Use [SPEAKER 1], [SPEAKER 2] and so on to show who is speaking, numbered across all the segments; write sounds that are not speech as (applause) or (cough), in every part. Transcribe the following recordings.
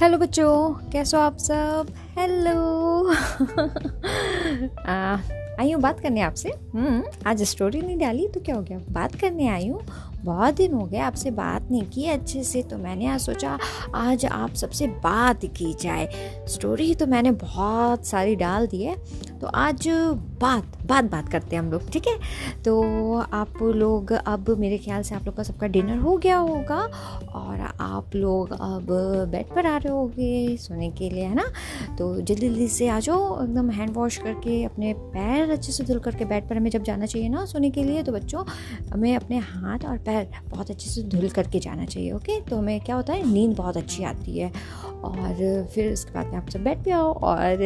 [SPEAKER 1] Hello बच्चों, कैसे हो आप सब? हेलो। आई हूँ बात करने आपसे। हम्म आज स्टोरी नहीं डाली तो क्या हो गया? बात करने आई हूँ। बहुत दिन हो गए आपसे बात नहीं की अच्छे से तो मैंने आज सोचा आज आप सबसे बात की जाए। स्टोरी तो मैंने बहुत सारी डाल दी है। तो आज बात बात बात करते हैं हम लोग, ठीक है? तो आप लोग अब मेरे ख्याल से आप लोग का सबका डिनर हो गया होगा और आप लोग अब बेड पर आ रहे होगे सोने के लिए, है ना? तो जल्दी जल्दी से आ जाओ, एकदम हैंड वॉश करके, अपने पैर अच्छे से धुल करके बेड पर हमें जब जाना चाहिए ना सोने के लिए तो बच्चों, हमें अपने हाथ और पैर बहुत अच्छे से धुल करके जाना चाहिए, ओके? तो हमें क्या होता है, नींद बहुत अच्छी आती है और फिर उसके बाद में आप सब बेड पे आओ और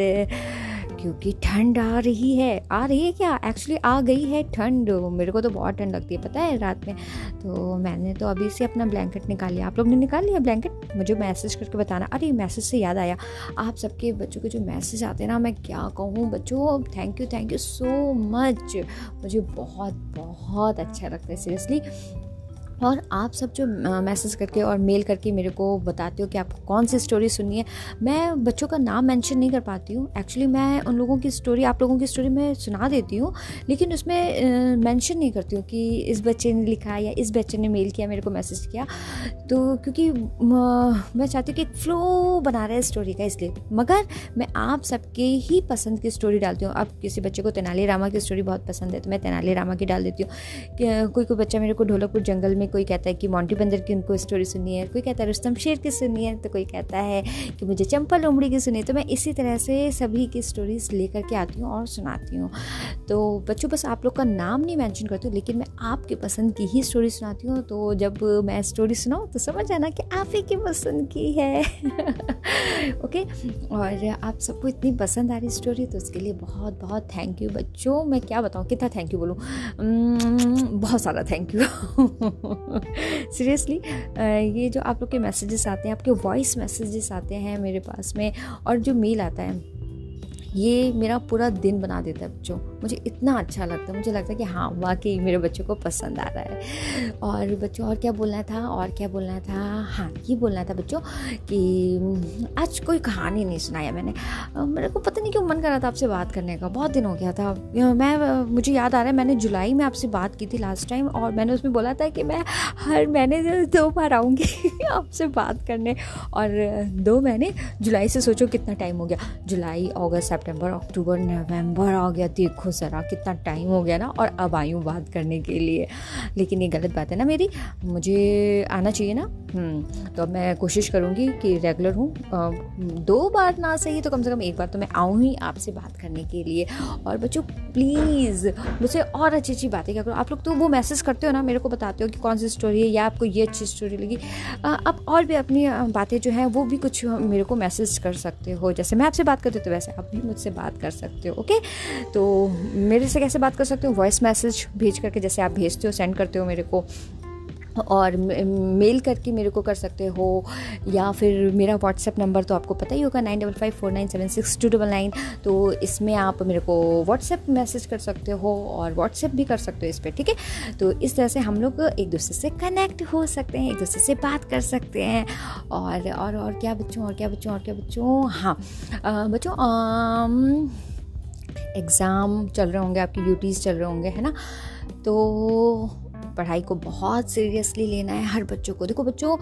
[SPEAKER 1] क्योंकि ठंड आ रही है। आ रही है क्या? एक्चुअली आ गई है ठंड। मेरे को तो बहुत ठंड लगती है, पता है, रात में। तो मैंने तो अभी से अपना ब्लैंकेट निकाल। लिया आप लोग ने निकाल लिया ब्लैंकेट मुझे मैसेज करके बताना। अरे मैसेज से याद आया। आप सबके बच्चों के जो मैसेज आते हैं ना, मैं क्या कहूँ? बच्चों thank you thank you so much मुझे बहुत बहुत अच्छा लगता है सीरियसली और आप सब जो मैसेज करके और मेल करके मेरे को बताते हो कि आपको कौन सी स्टोरी सुननी है, मैं बच्चों का नाम मेंशन नहीं कर पाती हूँ। एक्चुअली मैं उन लोगों की स्टोरी आप लोगों की स्टोरी मैं सुना देती हूँ, लेकिन उसमें मेंशन नहीं करती हूँ कि इस बच्चे ने लिखा या इस बच्चे ने मेल किया, मेरे को मैसेज किया। तो क्योंकि, मैं चाहती हूँ कि एक फ्लो बना रहा है स्टोरी का इसलिए। मगर मैं आप सबके ही पसंद की स्टोरी डालती हूँ। अब किसी बच्चे को तेनाली रामा की स्टोरी बहुत पसंद है तो मैं तेनाली रामा की डाल देती हूँ। कोई कोई बच्चा मेरे को ढोलकपुर जंगल में में कोई कहता है कि मोंटी बंदर की उनको स्टोरी सुनी है, कोई कहता है रुस्तम शेर की सुनी है तो कोई कहता है कि मुझे चंपल उमड़ी की सुनी है। तो मैं इसी तरह से सभी की स्टोरीज लेकर के आती हूँ और सुनाती हूँ। तो बच्चों, बस आप लोग का नाम नहीं मैंशन करती हूँ, लेकिन मैं आपके पसंद की ही स्टोरी सुनाती हूँ। तो जब मैं स्टोरी सुनाऊँ तो समझ आना कि आप ही की पसंद की है। (laughs) ओके और आप सबको इतनी पसंद आ रही स्टोरी तो उसके लिए बहुत बहुत थैंक यू बच्चों, मैं क्या बताऊँ? कितना थैंक यू बोलूँ? बहुत सारा थैंक यू सीरियसली ये जो आप लोग के मैसेजेस आते हैं, आपके वॉइस मैसेजेस आते हैं मेरे पास में और जो मेल आता है, ये मेरा पूरा दिन बना देता है बच्चों। मुझे इतना अच्छा लगता है, मुझे लगता है कि हाँ वाकई मेरे बच्चों को पसंद आ रहा है। और बच्चों, और क्या बोलना था, और क्या बोलना था? हाँ ये बोलना था बच्चों कि आज कोई कहानी नहीं सुनाया मैंने। मेरे को पता नहीं क्यों मन कर रहा था आपसे बात करने का, बहुत दिन हो गया था। मैं मुझे याद आ रहा है, मैंने जुलाई में आपसे बात की थी लास्ट टाइम और मैंने उसमें बोला था कि मैं हर महीने दो बार आऊँगी (laughs) आपसे बात करने। और दो महीने? जुलाई से सोचो कितना टाइम हो गया। जुलाई, अगस्त, सितंबर, अक्टूबर, नवंबर, आ गया, देखो ज़रा कितना टाइम हो गया ना और अब आई हूँ बात करने के लिए। लेकिन ये गलत बात है ना मेरी। मुझे आना चाहिए ना। हम्म, तो अब मैं कोशिश करूँगी कि रेगुलर हूँ। दो बार ना सही तो कम से कम एक बार तो मैं आऊँ ही आपसे बात करने के लिए। और बच्चों प्लीज़ मुझसे और अच्छी अच्छी बातें क्या करो? आप लोग तो वो मैसेज करते हो ना मेरे को बताते हो कि कौन सी स्टोरी है या आपको ये अच्छी स्टोरी लगी। आप और भी अपनी बातें जो हैं वो भी कुछ मेरे को मैसेज कर सकते हो। जैसे मैं आपसे बात करती हूँ तो वैसे आप भी मुझसे बात कर सकते हो ओके तो मेरे से कैसे बात कर सकते हो? वॉइस मैसेज भेज करके जैसे आप भेजते हो सेंड करते हो मेरे को, और मेल करके मेरे को कर सकते हो, या फिर मेरा व्हाट्सएप नंबर तो आपको पता ही होगा nine double five four nine seven six two double nine तो इसमें आप मेरे को व्हाट्सएप मैसेज कर सकते हो, और व्हाट्सएप भी कर सकते हो इस पर ठीक है? तो इस तरह से हम लोग एक दूसरे से कनेक्ट हो सकते हैं, एक दूसरे से बात कर सकते हैं, और और और क्या बच्चों, और क्या बच्चों, और क्या बच्चों? हाँ बच्चों एग्ज़ाम चल रहे होंगे, आपकी ड्यूटीज़ चल रहे होंगे, है ना? तो पढ़ाई को बहुत सीरियसली लेना है हर बच्चों को। देखो बच्चों,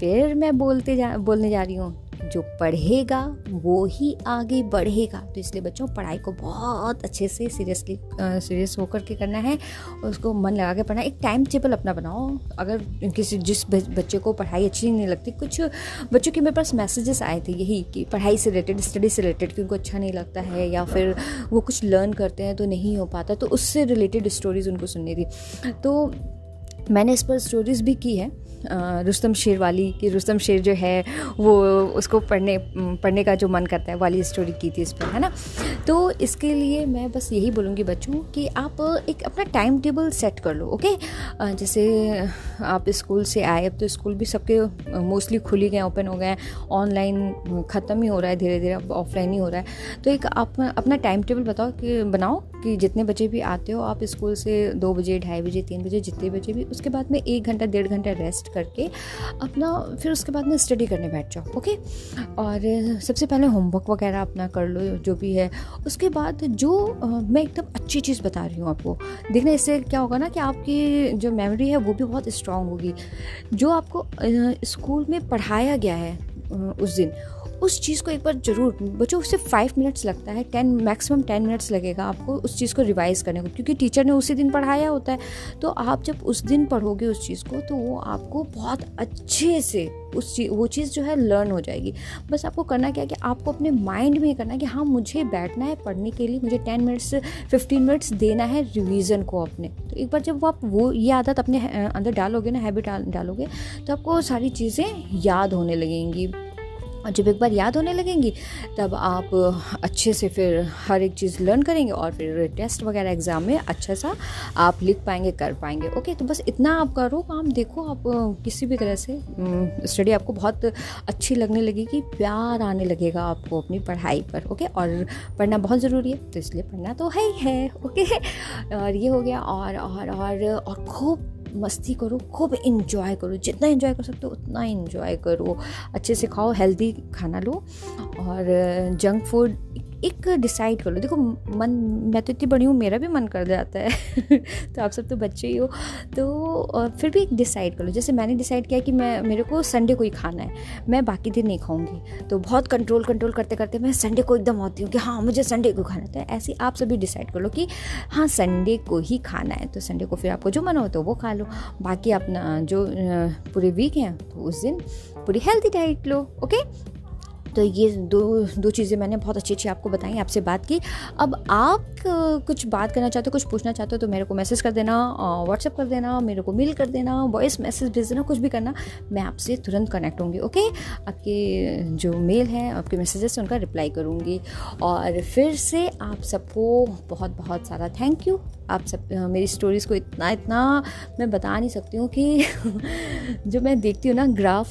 [SPEAKER 1] फिर मैं बोलते जा, बोलने जा रही हूँ जो पढ़ेगा, वो ही आगे बढ़ेगा। तो इसलिए बच्चों, पढ़ाई को बहुत अच्छे से सीरियसली सीरियस होकर के करना है। और उसको मन लगा के पढ़ना। एक टाइम टेबल अपना बनाओ। अगर किसी, जिस बच्चे को पढ़ाई अच्छी नहीं लगती, कुछ बच्चों के मेरे पास मैसेजेस आए थे यही कि पढ़ाई से रिलेटेड स्टडी से रिलेटेड कि उनको अच्छा नहीं लगता है या फिर वो कुछ लर्न करते हैं तो नहीं हो पाता तो उससे रिलेटेड स्टोरीज़ उनको सुननी थी तो मैंने इस पर स्टोरीज़ भी की है। रुस्तम शेर वाली कि रुस्तम शेर जो है, वो उसको पढ़ने पढ़ने का जो मन करता है, वाली स्टोरी की थी इस पर, है ना? तो इसके लिए मैं बस यही बोलूँगी बच्चों कि आप एक अपना टाइम टेबल सेट कर लो ओके जैसे आप स्कूल से आए, अब तो स्कूल भी सबके मोस्टली खुल गए ओपन हो गए ऑनलाइन ख़त्म ही हो रहा है धीरे धीरे अब ऑफलाइन ही हो रहा है। तो एक आप अपना टाइम टेबल बताओ कि, बनाओ आपकी जितने बजे भी आते हो, आप स्कूल से दो बजे, ढाई बजे, तीन बजे, जितने बजे भी, उसके बाद में एक घंटा, डेढ़ घंटा रेस्ट करके अपना, फिर उसके बाद में स्टडी करने बैठ जाओ ओके और सबसे पहले होमवर्क वगैरह अपना कर लो, जो भी है। उसके बाद जो मैं एकदम अच्छी चीज़ बता रही हूँ आपको। देखना, इससे क्या होगा ना कि आपकी जो मेमोरी है, वो भी बहुत स्ट्रांग होगी। जो आपको स्कूल में पढ़ाया गया है उस दिन उस चीज़ को एक बार ज़रूर, बच्चों सिर्फ़ फाइव मिनट्स लगता है टेन मैक्सिमम टेन मिनट्स लगेगा आपको उस चीज़ को रिवाइज़ करने को, क्योंकि टीचर ने उसी दिन पढ़ाया होता है। तो आप जब उस दिन पढ़ोगे उस चीज़ को तो वो आपको बहुत अच्छे से उस चीज़ वो चीज़ जो है लर्न हो जाएगी। बस आपको करना क्या है कि आपको अपने माइंड में करना है कि हाँ मुझे बैठना है पढ़ने के लिए, मुझे टेन मिनट्स फिफ्टीन मिनट्स देना है रिवीजन को अपने। तो एक बार जब आप, वो ये आदत अपने अंदर डालोगे ना हैबिट डालोगे तो आपको सारी चीज़ें याद होने लगेंगी। और जब एक बार याद होने लगेंगी तब आप अच्छे से फिर हर एक चीज़ लर्न करेंगे और फिर टेस्ट वगैरह एग्ज़ाम में अच्छा सा आप लिख पाएँगे कर पाएँगे। ओके तो बस इतना आप करो काम देखो आप किसी भी तरह से स्टडी आपको बहुत अच्छी लगने लगेगी प्यार आने लगेगा आपको अपनी पढ़ाई पर ओके और पढ़ना बहुत ज़रूरी है तो इसलिए पढ़ना तो है ही है ओके और ये हो गया और और और, और खूब मस्ती करो, खूब इंजॉय करो। जितना इंजॉय कर सकते हो, उतना इंजॉय करो। अच्छे से खाओ हेल्दी खाना लो। और जंक फ़ूड एक डिसाइड कर लो। देखो, मन, मैं तो इतनी बड़ी हूँ, मेरा भी मन कर जाता है। (laughs) तो आप सब तो बच्चे ही हो। तो फिर भी एक डिसाइड कर लो। जैसे मैंने डिसाइड किया कि मैं, मेरे को संडे को ही खाना है। मैं बाकी दिन नहीं खाऊँगी। तो बहुत कंट्रोल कंट्रोल करते करते मैं संडे को एकदम आती हूँ कि हाँ मुझे संडे को खाना है। तो ऐसे आप सभी डिसाइड कर लो कि हाँ संडे को ही खाना है। तो संडे को फिर आपको जो मन हो तो वो खा लो। बाकी अपना जो पूरे वीक हैं तो उस दिन पूरी हेल्थी डाइट लो ओके तो ये दो दो चीज़ें मैंने बहुत अच्छी अच्छी आपको बताई, आपसे बात की। अब आप कुछ बात करना चाहते हो, कुछ पूछना चाहते हो तो मेरे को मैसेज कर देना व्हाट्सएप कर देना, मेरे को मेल कर देना वॉइस मैसेज भेज देना, कुछ भी करना, मैं आपसे तुरंत कनेक्ट होंगी ओके आपके जो मेल है, आपके मैसेजेस उनका रिप्लाई करूँगी। और फिर से आप सबको बहुत बहुत सारा थैंक यू आप सब मेरी स्टोरीज़ को इतना इतना मैं बता नहीं सकती हूँ कि (laughs) जो मैं देखती हूँ ना ग्राफ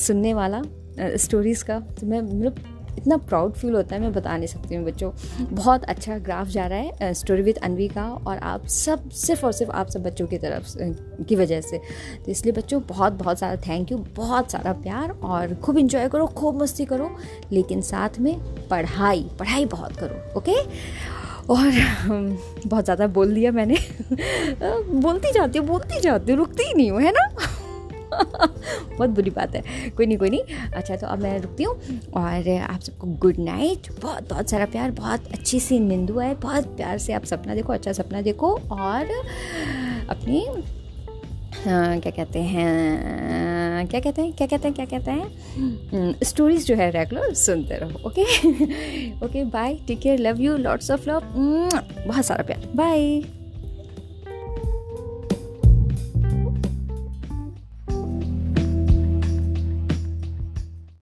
[SPEAKER 1] सुनने वाला स्टोरीज़ का तो मैं मतलब इतना प्राउड फील होता है, मैं बता नहीं सकती हूँ बच्चों। बहुत अच्छा ग्राफ जा रहा है स्टोरी विद अनवी का और आप सब, सिर्फ़ और सिर्फ़ आप सब बच्चों की तरफ़ की वजह से। तो इसलिए बच्चों, बहुत बहुत सारा थैंक यू बहुत सारा प्यार और खूब इंजॉय करो, खूब मस्ती करो, लेकिन साथ में पढ़ाई पढ़ाई बहुत करो ओके और बहुत ज़्यादा बोल दिया मैंने। (laughs) बोलती जाती हूँ, बोलती जाती हूँ, रुकती ही नहीं हूँ, है ना? (laughs) बहुत बुरी बात है। कोई नहीं कोई नहीं। अच्छा तो अब मैं रुकती हूँ और आप सबको गुड नाइट बहुत बहुत सारा प्यार बहुत अच्छी सी निंदू है। बहुत प्यार से आप सपना देखो अच्छा सपना देखो और अपनी हाँ, क्या कहते हैं क्या कहते हैं क्या कहते हैं क्या कहते हैं? स्टोरीज हम्म, जो है रेगुलर सुनते रहो okay okay bye take care love you lots of love बहुत सारा प्यार। बाय